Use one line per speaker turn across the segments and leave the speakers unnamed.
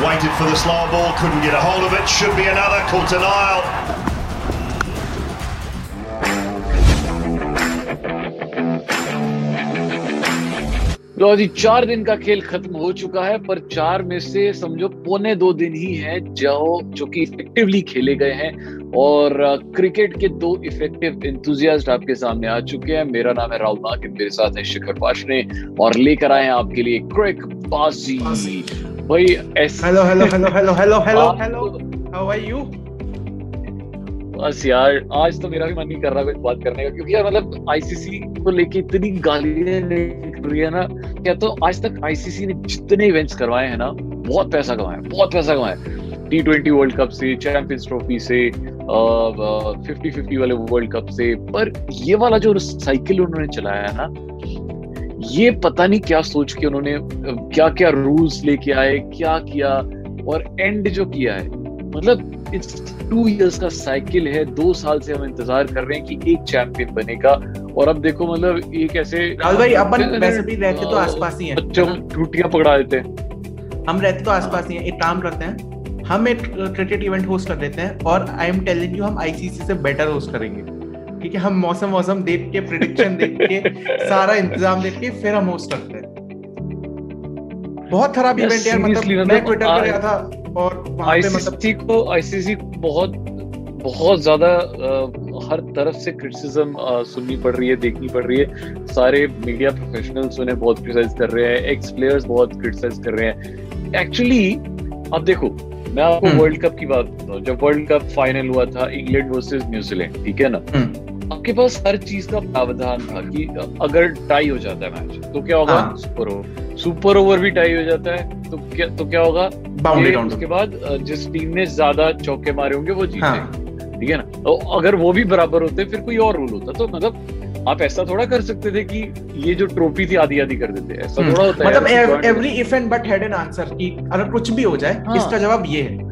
Waited for the slower ball, couldn't get a hold of it. Should be another. Caught an aisle.
लो जी चार दिन का खेल खत्म हो चुका है पर चार में से समझो पौने दो दिन ही है जो जो कि इफेक्टिवली खेले गए हैं और क्रिकेट के दो इफ़ेक्टिव इंथुजियास्ट आपके सामने आ चुके हैं मेरा नाम है राहुल नागिन मेरे साथ है शिखर पाशने और लेकर आए हैं आपके लिए क्रिक बाजी भाई ऐस
hello hello hello hello hello hello hello how are you
बस यार आज तो मेरा भी मन नहीं कर रहा कुछ बात करने का क्योंकि यार मतलब आईसीसी को लेके इतनी गालियाँ निकल रही है ना क्या तो आज तक आईसीसी ने जितने इवेंट्स करवाए हैं ना बहुत पैसा कमाया बहुत पैसा कमाया टी ट्वेंटी वर्ल्ड कप से चैंपियंस ट्रॉफी से फिफ्टी फिफ्टी वाले वर्ल्ड कप से पर ये वाला जो साइकिल उन्होंने चलाया है ना ये पता नहीं क्या सोच के उन्होंने क्या क्या रूल्स लेके आए क्या किया और एंड जो किया है। मतलब इट्स टू इयर्स का साइकिल है दो साल से हम इंतज़ार कर रहे हैं कि एक चैंपियन बनेगा। और अब देखो मतलब एक ऐसे
राहुल भाई अपन वैसे भी रहते तो आसपास ही हैं।
बच्चों टूटियाँ पकड़ा देते हैं।
हम रहते तो आसपास ही हैं एक काम करते हैं हम एक क्रिकेट इवेंट होस्ट कर देते हैं और आई एम टेलिंग यू हम आईसीसी से बेटर होस्ट करेंगे। ठीक है हम मौसम मौसम देख के प्रिडिक्शन देख के सारा इंतज़ाम देख के फिर हम होस्ट करते हैं। बहुत खराब इवेंट यार मतलब मैं
मतलब
ट्विटर पे
आ-
गया था और वहाँ पे मतलब
आईसीसी को आईसीसी बहुत बहुत ज़्यादा हर तरफ़ से क्रिटिसिज्म सुननी पड़ रही है देखनी पड़ रही है। सारे मीडिया प्रोफेशनल्स उन्हें बहुत क्रिटिसाइज कर रहे हैं एक्स प्लेयर्स बहुत क्रिटिसाइज कर रहे हैं। एक्चुअली अब देखो मैं आपको
हम्म।
वर्ल्ड कप की बात बताऊँ। जब वर्ल्ड कप फाइनल हुआ था इंग्लैंड वर्सेस न्यूजीलैंड ठीक है ना?
हम्म,
आपके पास हर चीज़ का प्रावधान था कि अगर टाई हो जाता है मैच तो क्या होगा?
हाँ।
सुपर ओवर सुपर ओवर भी टाई हो जाता है तो क्या तो क्या होगा?
बाउंड्री राउंड
उसके बाद जिस टीम ने ज़्यादा चौके मारे होंगे वो जीते।
हाँ।
ठीक है ना? तो अगर वो भी बराबर होते फिर कोई और रूल होता। तो मतलब आप ऐसा थोड़ा कर सकते थे कि ये जो ट्रॉफी थी आधी आधी कर देते। ऐसा
हम्म,
थोड़ा होता है
मतलब every event but had an answer कि अगर कुछ भी हो जाए
हाँ।
इसका जवाब ये है।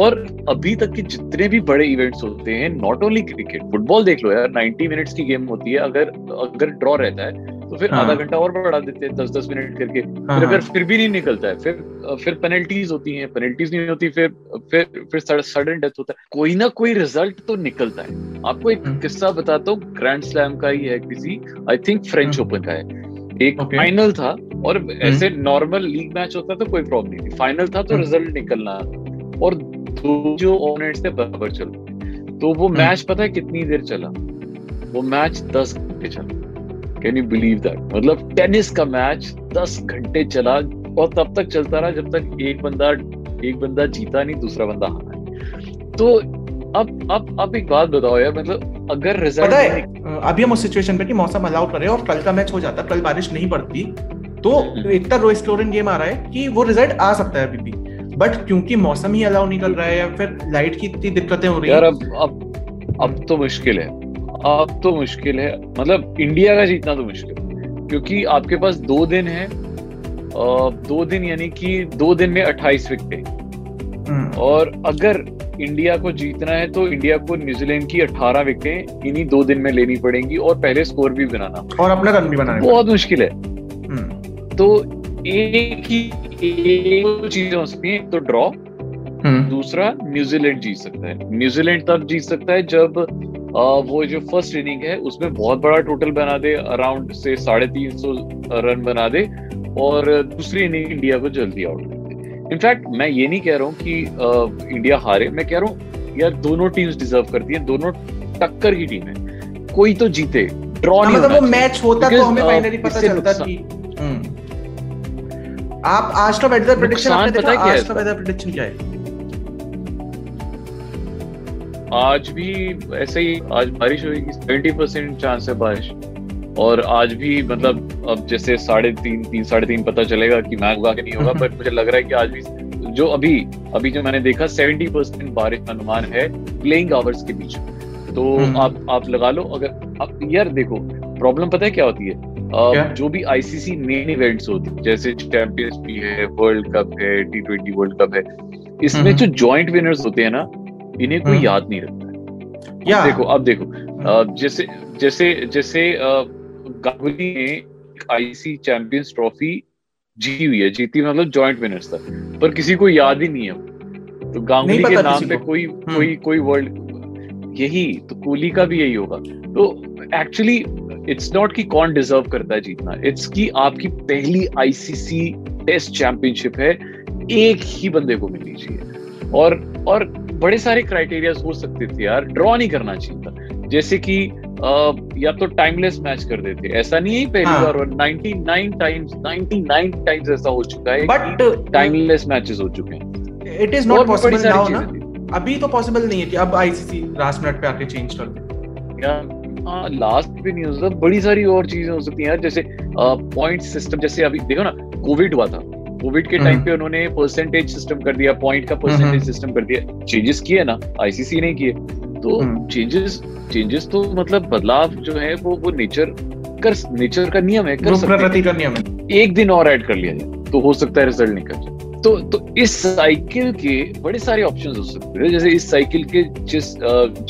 और अभी तक के जितने भी बड़े इवेंट्स होते हैं नॉट ओनली क्रिकेट फुटबॉल देख लो यार 90 मिनट्स की गेम होती है अगर अगर ड्रॉ रहता है तो फिर
हाँ।
आधा घंटा और बढ़ा देते हैं दस दस मिनट करके
हाँ,
फिर अगर
हाँ।
फिर भी नहीं निकलता है फिर फिर पेनल्टीज होती हैं पेनल्टीज नहीं होती फिर फिर फिर सडन डेथ होता है कोई ना कोई रिज़ल्ट तो निकलता है आपको एक
हम्म।
किस्सा बताता हूँ ग्रैंड स्लैम का ही है किसी I think French
hmm.
Open का है एक. फाइनल था और ऐसे नॉर्मल लीग मैच होता तो कोई प्रॉब्लम नहीं थी फाइनल था तो
हम्म।
रिज़ल्ट निकलना और दो जो ओपोनेंट्स थे बराबर चल। तो वो मैच पता है कितनी देर चला? वो मैच दस घंटे चला। कैन यू बिलीव दैट मतलब टेनिस का मैच दस घंटे चला और तब तक चलता रहा जब तक एक बंदा एक बंदा जीता नहीं दूसरा बंदा हारा। तो अब अब अब एक बात बताओ यार मतलब अगर रिज़ल्ट
पता है अभी हम उस सिचुएशन पे कि मौसम अलाउ करे और कल का मैच हो जाता कल बारिश नहीं पड़ती तो
हम्म।
इतना रो स्कोरिंग गेम आ रहा है कि वो रिज़ल्ट आ सकता है अभी भी। बट क्योंकि मौसम ही अलाउ नहीं कर रहा है या फिर लाइट की इतनी दिक्कतें हो रही
यार
है
अब अब अब तो मुश्किल है। अब तो मुश्किल है। मतलब इंडिया का जीतना तो मुश्किल है। क्योंकि आपके पास दो दिन है। दो दिन यानी कि दो दिन में 28 विकेटें
हम्म,
और अगर इंडिया को जीतना है तो इंडिया को न्यूजीलैंड की 18 विकेटें इन्हीं दो दिन में लेनी पड़ेंगी और पहले स्कोर भी बनाना।
और अपना रन भी बनाना
बहुत मुश्किल है।
हम्म,
तो एक ही एक दो चीज़ें हो सकती हैं तो ड्रॉ
हम्म,
दूसरा न्यूजीलैंड जीत सकता है न्यूजीलैंड तब जीत सकता है जब आ, वो जो फ़र्स्ट इनिंग है उसमें बहुत बड़ा टोटल बना दे अराउंड से साढ़े तीन सौ रन बना दे और दूसरी इनिंग इंडिया को जल्दी आउट कर दे इनफैक्ट मैं ये नहीं कह रहा हूँ कि आ, इंडिया हारे मैं कह रहा हूँ यार दोनों टीम्स डिजर्व करती है दोनों टक्कर की टीम है कोई तो जीते ड्रॉ
हाँ,
नहीं
मतलब वो। मैच होता तो हमें फाइनली पता चलता कि। आप आज का वेदर प्रेडिक्शन आपने देखा?
है
आज का वेदर प्रेडिक्शन क्या है?
आज भी ऐसे ही आज बारिश होगी ट्वेंटी परसेंट चांस है बारिश। और आज भी मतलब अब जैसे साढ़े तीन तीन साढ़े तीन पता चलेगा कि मैच वाक नहीं होगा। बट मुझे लग रहा है कि आज भी जो अभी अभी जो मैंने देखा 70 परसेंट बारिश का अनुमान है प्लेइंग आवर्स के बीच। तो
हम्म।
आप आप लगा लो अगर आप यार देखो प्रॉब्लम पता है क्या होती है? जो भी आईसीसी मेन इवेंट्स होती है जैसे चैंपियंस भी है वर्ल्ड कप है टी ट्वेंटी वर्ल्ड कप है इसमें
हम्म।
जो जॉइंट विनर्स होते हैं ना इन्हें कोई
हम्म।
याद नहीं रखता है
या
देखो अब देखो अ, जैसे जैसे जैसे गांगुली ने आईसी चैंपियंस ट्रॉफी जीती हुई है जीती मतलब जॉइंट विनर्स था पर किसी को याद ही नहीं है तो गांगुली के नाम पे कोई
हम्म।
कोई कोई वर्ल्ड यही तो कोहली का भी यही होगा। तो एक्चुअली इट्स नॉट कि कौन डिजर्व करता है जीतना इट्स कि आपकी पहली आईसीसी टेस्ट चैंपियनशिप है एक ही बंदे को मिलनी चाहिए। और और बड़े सारे क्राइटेरिया हो सकते थे यार ड्रॉ नहीं करना चाहिए था। जैसे कि या तो टाइमलेस मैच कर देते ऐसा नहीं है पहली
हाँ।
बार 99 टाइम्स 99 टाइम्स ऐसा हो चुका है
बट
टाइमलेस मैचेस हो चुके हैं।
It is not possible now ना। अभी तो पॉसिबल नहीं है कि अब आईसीसी लास्ट मिनट पे आके चेंज कर दे।
हाँ लास्ट पे नहीं हो सकता बड़ी सारी और चीज़ें हो सकती हैं यार जैसे पॉइंट सिस्टम जैसे अभी देखो ना कोविड हुआ था। कोविड के टाइम
हम्म।
पे उन्होंने परसेंटेज सिस्टम कर दिया पॉइंट का परसेंटेज
हम्म।
सिस्टम कर दिया। चेंजेस किए ना आईसीसी ने किए। तो
हम्म।
चेंजेस चेंजेस तो मतलब बदलाव जो है वो वो नेचर कर नेचर का नियम है कर सकते
का नियम है।
एक दिन और ऐड कर लिया जाए तो हो सकता है रिज़ल्ट निकल जाए। तो तो इस साइकिल के बड़े सारे ऑप्शंस हो सकते हैं। जैसे इस साइकिल के जिस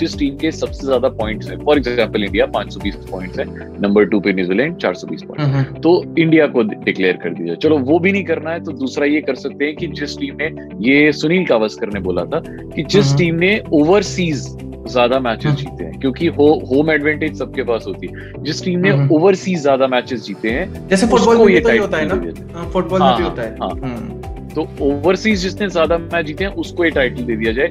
जिस टीम के सबसे ज़्यादा पॉइंट्स हैं फॉर एग्जांपल इंडिया 520 पॉइंट्स है नंबर टू पे न्यूजीलैंड 420 पॉइंट
हम्म,
तो इंडिया को डिक्लेयर कर दिया चलो वो भी नहीं करना है तो दूसरा ये कर सकते हैं कि जिस टीम ने ये सुनील गावस्कर ने बोला था कि जिस। टीम ने ओवरसीज ज़्यादा मैचेस
हम्म।
जीते हैं क्योंकि हो होम एडवांटेज सबके पास होती है। जिस टीम ने। ओवरसीज ज़्यादा मैचेस जीते हैं
जैसे फुटबॉल में
ये
तो होता है ना?
दिया
हाँ, फुटबॉल में
हाँ,
भी होता है
हाँ।
हम्म,
तो ओवरसीज जिसने ज़्यादा मैच जीते हैं उसको ये टाइटल दे दिया जाए।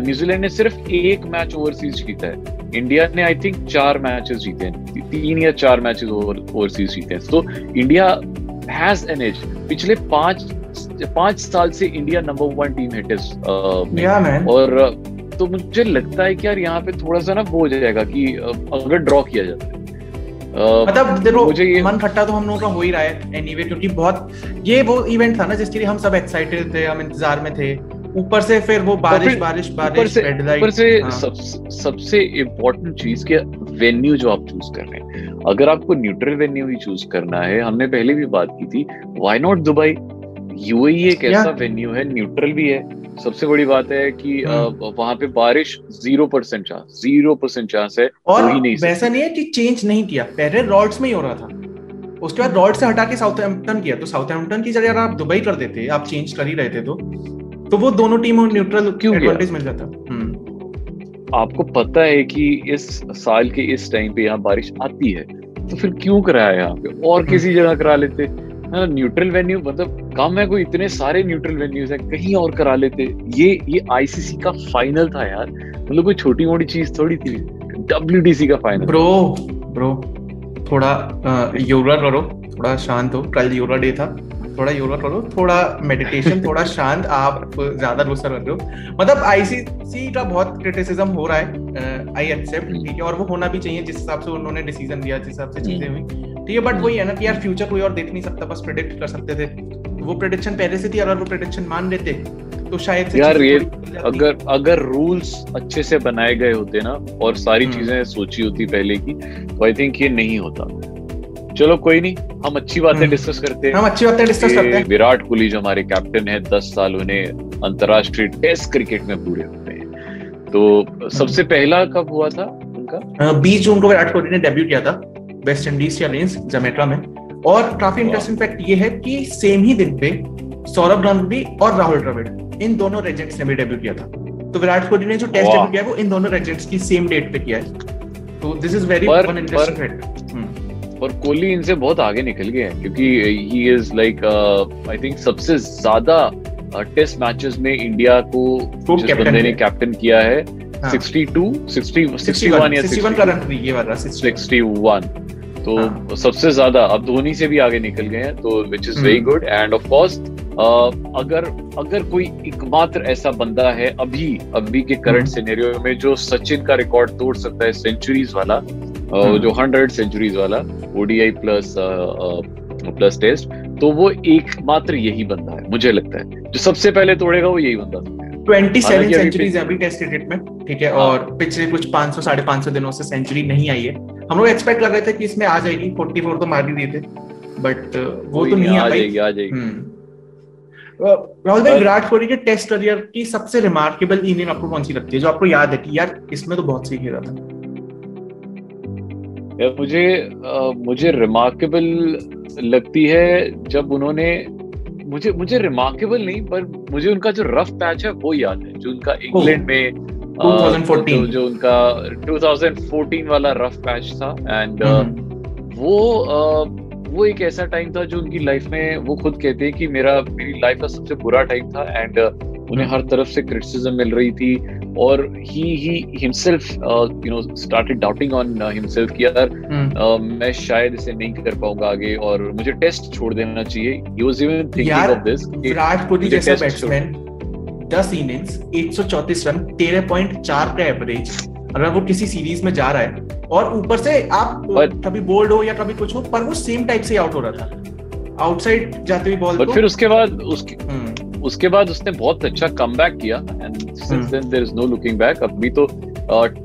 न्यूजीलैंड ने सिर्फ़ एक मैच ओवरसीज जीता है। इंडिया ने आई थिंक चार मैचेस जीते हैं। तीन या चार मैचेस ओवरसीज जीते हैं। तो इंडिया हैज़ एन एज पिछले पाँच पाँच साल से इंडिया नंबर वन टीम है टेस्ट में। और तो मुझे लगता है कि यार यहाँ पे थोड़ा सा ना वो हो जाएगा कि अगर ड्रॉ किया जाता है।
मतलब देखो
मुझे ये
मन खट्टा तो हम लोगों का हो ही रहा है एनीवे क्योंकि बहुत ये वो इवेंट था ना जिसके लिए हम सब एक्साइटेड थे हम इंतज़ार में थे। ऊपर से फिर वो बारिश
फिर
बारिश
ऊपर
बारिश
से ऊपर से
हाँ।
सब, सबसे इम्पोर्टेंट चीज़ के वेन्यू जो आप चूज़ कर रहे हैं। अगर आपको न्यूट्रल वेन्यू ही चूज़ करना है हमने पहले भी बात की थी व्हाई नॉट दुबई यूएई एक ऐसा वेन्यू है न्यूट्रल भी है। सबसे बड़ी बात है कि
हम्म।
वहाँ पे बारिश zero percent chance zero percent chance है
और
हो ही नहीं
वैसा नहीं है कि चेंज नहीं किया पहले रॉड्स में ही हो रहा था। उसके बाद रॉड से हटा के साउथहैम्पटन किया तो साउथहैम्पटन की जगह आप दुबई कर देते आप चेंज कर ही रहे थे तो तो वो दोनों टीमों न्यूट्रल
क्यों
एडवांटेज मिल जाता। हम्म,
आपको पता है कि इस साल के इस टाइम पे यहाँ बारिश आती है तो फिर क्यों कराया यहाँ पे? और
हम्म।
किसी जगह करा लेते? न्यूट्रल वेन्यू मतलब कम है कोई इतने सारे न्यूट्रल वेन्यूज है कहीं और करा लेते। ये ये आईसीसी का फाइनल था यार। मतलब कोई छोटी मोटी चीज़ थोड़ी थी। डब्ल्यू का फाइनल
ब्रो ब्रो थोड़ा योगा करो थोड़ा शांत हो। कल योगा डे था। थोड़ा योगा करो थोड़ा मेडिटेशन थोड़ा शांत आप ज़्यादा गुस्सा कर। रहे हो मतलब आईसीसी का बहुत क्रिटिसिज्म हो रहा है। I accept
hmm.
ठीक है और वो होना भी चाहिए जिस हिसाब से उन्होंने डिसीज़न दिया जिस हिसाब से चीज़ें हुई। ठीक है बट वही है ना कि यार फ्यूचर कोई और देख नहीं सकता बस प्रिडिक्ट कर सकते थे। वो प्रिडिक्शन पहले से थी अगर वो प्रिडिक्शन मान लेते तो शायद से
यार, ये। अगर अगर रूल्स अच्छे से बनाए गए होते ना और सारी
हम्म।
चीज़ें सोची होती पहले की तो आई थिंक ये नहीं होता। चलो कोई नहीं हम अच्छी बातें
हम्म।
डिस्कस करते हैं।
हम अच्छी बातें डिस्कस करते हैं।
विराट कोहली जो हमारे कैप्टन है दस साल उन्हें अंतरराष्ट्रीय टेस्ट क्रिकेट में पूरे होते हैं। तो सबसे पहला कब हुआ था उनका?
बीस जून को विराट कोहली ने डेब्यू किया था। वेस्ट इंडीज अगेंस्ट जमेट्रा में। और काफ़ी इंटरेस्टिंग फैक्ट ये है कि सेम ही दिन पे सौरभ गांगुली और राहुल द्रविड़ इन दोनों रेजेंट्स ने भी डेब्यू किया था। तो विराट कोहली ने जो टेस्ट डेब्यू किया वो इन दोनों रेजेंट्स की सेम डेट पे किया है। तो this is very one interesting fact
और कोहली इनसे बहुत आगे निकल गए हैं क्योंकि he is like I think सबसे ज़्यादा टेस्ट मैचेस में इंडिया को जिस बंदे ने कैप्टन किया हाँ। 62 60 61 या
61 का रन ये वाला 61
61 तो
हाँ।
सबसे ज़्यादा अब धोनी से भी आगे निकल गए हैं तो which is
hmm.
Very good and of course अगर अगर कोई एकमात्र ऐसा बंदा है अभी अभी के करंट
हम्म।
सिनेरियो में जो सचिन का रिकॉर्ड तोड़ सकता है सेंचुरीज वाला
हम्म।
जो हंड्रेड सेंचुरीज वाला ओडीआई प्लस प्लस टेस्ट तो वो एकमात्र यही बंदा है मुझे लगता है जो सबसे पहले तोड़ेगा वो यही बंदा है
27
हालाँकि अभी
सेंचुरीज अभी टेस्ट क्रिकेट में ठीक है। और पिछले कुछ 500 साढ़े पाँच सौ दिनों से सेंचुरी नहीं आई है। हम लोग एक्सपेक्ट कर रहे थे कि इसमें आ जाएगी 44 तो मार ही दिए थे। बट वो तो नहीं
आ
आ पाई।
जाएगी आ जाएगी।
हम्म। राहुल भाई विराट कोहली के टेस्ट करियर की सबसे रिमार्केबल इनिंग आपको कौन सी लगती है जो आपको याद है कि यार इसमें तो बहुत सही खेला था?
मुझे अ, मुझे रिमार्केबल लगती है जब उन्होंने मुझे मुझे रिमार्केबल नहीं पर मुझे उनका जो रफ पैच है वो याद है जो उनका इंग्लैंड में जो
2014
जो, जो उनका 2014 वाला रफ पैच था एंड
हम्म।
वो अ, वो एक ऐसा टाइम था जो उनकी लाइफ में वो खुद कहते हैं कि मेरा मेरी लाइफ का सबसे बुरा टाइम था एंड उन्हें हर तरफ़ से क्रिटिसिज्म मिल रही थी और he he himself you know started doubting on himself कि यार
हम्म।
मैं शायद इसे नहीं कर पाऊँगा आगे और मुझे टेस्ट छोड़ देना चाहिए। He was even thinking of this
Virat Kohli जैसा बैट्समैन 10 इनिंग्स 134 रन 13.4 का एवरेज अगर वो किसी सीरीज़ में जा रहा है। और ऊपर से आप
But-
कभी बोल्ड हो या कभी कुछ हो पर वो सेम टाइप से आउट हो रहा था। आउटसाइड जाते हुए बॉल
बट
को
फिर उसके बाद उसके
हम्म,
उसके बाद उसने बहुत अच्छा कम किया and since then there is no looking back अभी तो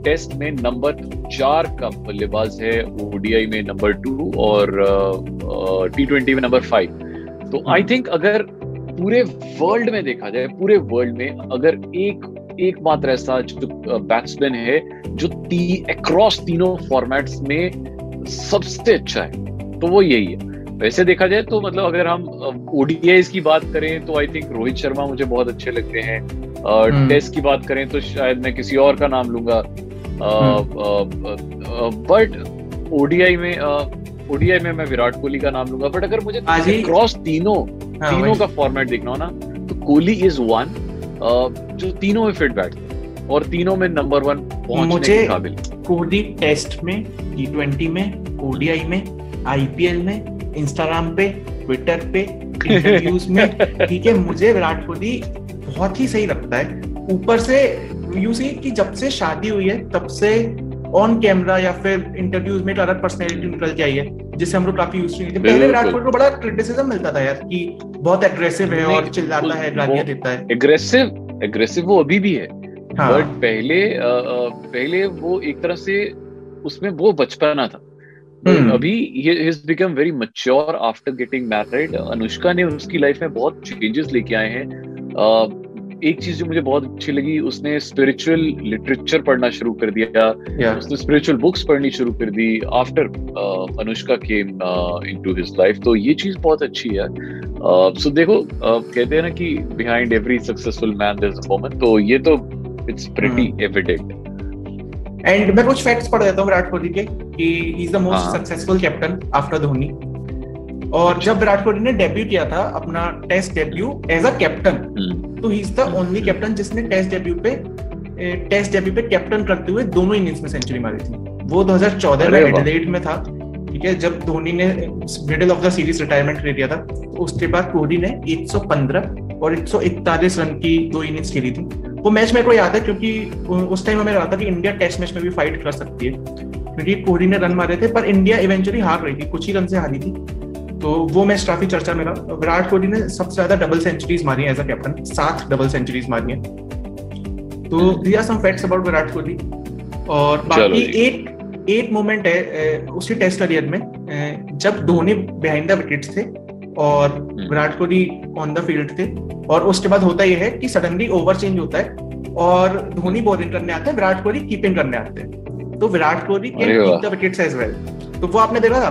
टेस्ट में नंबर चार का बल्लेबाज है ओडीआई में नंबर टू और टी ट्वेंटी में नंबर फाइव तो आई थिंक अगर पूरे वर्ल्ड में देखा जाए पूरे वर्ल्ड में अगर एक एकमात्र ऐसा जो बैट्समैन है जो ती अक्रॉस तीनों फॉर्मेट्स में सबसे अच्छा है तो वो यही है। वैसे देखा जाए तो मतलब अगर हम ओडीआईज की बात करें तो आई थिंक रोहित शर्मा मुझे बहुत अच्छे लगते हैं।
हम्म।
टेस्ट की बात करें तो शायद मैं किसी और का नाम लूँगा। बट ओडीआई में ओडीआई में मैं विराट कोहली का नाम लूँगा। बट अगर मुझे क्रॉस तीनों
हाँ,
तीनों का फॉर्मेट देखना हो ना तो कोहली इज़ वन जो तीनों में फिट बैठते हैं और तीनों में नंबर वन पहुँचने
मुझे-
के काबिल।
कोहली टेस्ट में टी ट्वेंटी में ओडीआई में आईपीएल में इंस्टाग्राम पे ट्विटर पे इंटरव्यूज़ में ठीक है मुझे विराट कोहली बहुत ही सही लगता है। ऊपर से यू सी कि जब से शादी हुई है तब से ऑन कैमरा या फिर इंटरव्यूज़ में एक अलग पर्सनैलिटी निकल के आई है जिससे हम लोग काफ़ी यूज़ नहीं थे। पहले विराट कोहली को बड़ा क्रिटिसिज्म मिलता था यार कि बहुत एग्रेसिव है और चिल्लाता है गालियाँ देता है।
एग्रेसिव एग्रेसिव वो अभी भी है।
हाँ।
बट पहले अ, पहले वो एक तरह से उसमें वो बचपना था।
हम्म।
अभी he become very mature after getting married Anushka ने उसकी लाइफ में बहुत चेंजेस लेके आए हैं। एक चीज़ जो मुझे बहुत अच्छी लगी उसने स्पिरिचुअल लिटरेचर पढ़ना शुरू कर दिया।
यार
उसने स्पिरिचुअल बुक्स पढ़नी शुरू कर दी after Anushka came into his life तो ये चीज़ बहुत अच्छी है। सो देखो uh, कहते हैं ना कि behind every successful man there is a woman तो ये तो इट्स प्रीटी एविडेंट
एंड मैं कुछ फैक्ट्स पढ़ देता हूँ विराट कोहली के कि is the most. Successful captain after Dhoni. और जब विराट कोहली ने डेब्यू किया था अपना test debut as a captain तो he is the only captain जिसने टेस्ट डेब्यू पे टेस्ट डेब्यू पे कैप्टन करते हुए दोनों इनिंग्स में सेंचुरी मारी थी। वो 2014 में एडिलेड में था ठीक है? जब धोनी ने middle of the series retirement ले लिया था तो उसके बाद कोहली ने 115 और 141 रन की दो इनिंग्स खेली थी। वो मैच मेरे को याद है क्योंकि उस टाइम हमें लगा था कि इंडिया टेस्ट मैच में भी फाइट कर सकती है। क्योंकि कोहली ने रन मारे थे पर इंडिया इवेंचुअली हार रही थी कुछ ही रन से हारी थी। तो वो मैच काफ़ी चर्चा में रहा। विराट कोहली ने सबसे ज़्यादा डबल सेंचुरीज मारी है एज अ कैप्टन सात डबल सेंचुरीज मारी है। तो दिया some facts about Virat Kohli. और बाकी एक एक मोमेंट है उसी टेस्ट करियर में जब धोनी बिहाइंड द विकेट्स थे और
हम्म।
Virat Kohli on the field थे और उसके बाद होता यह है कि सडनली ओवर चेंज होता है और धोनी बॉलिंग करने आते हैं विराट कोहली कीपिंग करने आते हैं। तो Virat Kohli can. Keep the wickets as well तो वो आपने देखा था?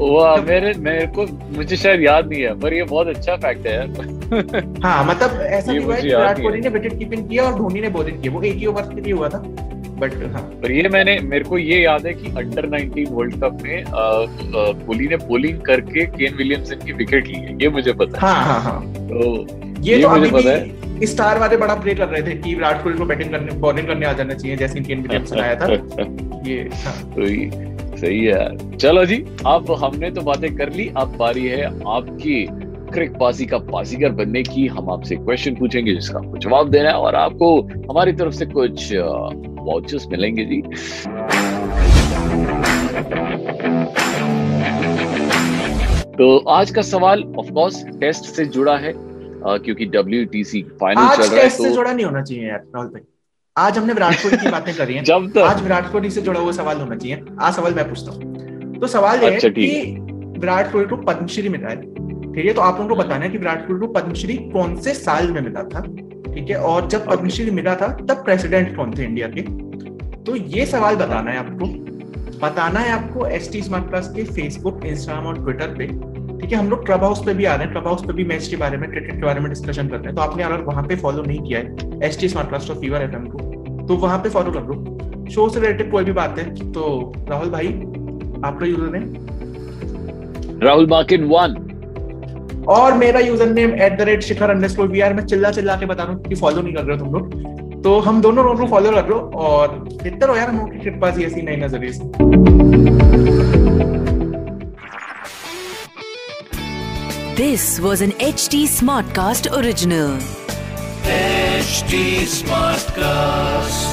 वाह मेरे मेरे को मुझे शायद याद नहीं है पर ये बहुत अच्छा फैक्ट है यार।
हाँ मतलब ऐसा हुआ है कि विराट कोहली ने विकेट कीपिंग किया और धोनी ने बॉलिंग किया। वो एक ही ओवर के लिए हुआ था। बट हाँ
पर ये मैंने मेरे को ये याद है कि अंडर 19 वर्ल्ड कप में कोहली ने बॉलिंग करके केन विलियमसन की विकेट ली है ये मुझे पता है।
हाँ हाँ हाँ।
तो
ये,
ये
तो
मुझे पता
भी स्टार वाले बड़ा प्ले कर रहे थे कि विराट कोहली को बैटिंग करने बॉलिंग करने आ जाना चाहिए जैसे केन विलियमसन आया था। ये हाँ।
तो ये सही है यार। चलो जी अब हमने तो बातें कर ली अब बारी है आपकी। क्रिक बाजी का बाजीगर बनने की हम आपसे क्वेश्चन पूछेंगे जिसका आपको जवाब देना है और आपको हमारी तरफ़ से कुछ वाउचर्स मिलेंगे जी। तो आज का सवाल ऑफ़ कोर्स टेस्ट से जुड़ा है uh, क्योंकि WTC फाइनल
आज
चल रहा है
टेस्ट से
तो
जुड़ा नहीं होना चाहिए यार राहुल भाई। आज हमने विराट कोहली की बातें करी हैं।
जब तक।
आज विराट कोहली से जुड़ा हुआ सवाल होना चाहिए। आज सवाल मैं पूछता हूँ। तो सवाल ये
अच्छा,
है कि विराट कोहली को पद्मश्री मिला है। ठीक है? तो आप लोगों को बताना है कि विराट कोहली को पद्मश्री कौन से साल में मिला था ठीक है? और जब पद्मश्री मिला था तब प्रेसिडेंट कौन थे इंडिया के? तो ये सवाल बताना है आपको। बताना है आपको एस टी स्मार्ट क्लास के फेसबुक इंस्टाग्राम और ट्विटर पे ठीक है? हम लोग क्लब हाउस पे भी आ रहे हैं। क्लब हाउस पे भी मैच के बारे में क्रिकेट के बारे में डिस्कशन करते हैं। तो आपने अगर वहाँ पे फॉलो नहीं किया है एस टी स्मार्ट क्लास और फीवर एफ़ को तो वहाँ पे फॉलो कर लो। शो से रिलेटेड कोई भी बात है तो राहुल भाई आपका यूज़र नेम
राहुल मार्किन वन
और मेरा user name at the rate Shikhar underscore V R मैं चिल्ला चिल्ला के बता रहा हूँ कि फॉलो नहीं कर रहे हो तुम लोग तो हम दोनों लोगों को फॉलो कर लो और देखते रहो यार हम लोग की क्रिकबाजी ऐसी नई नज़रिए से
This was an HT Smartcast original.
HT Smartcast.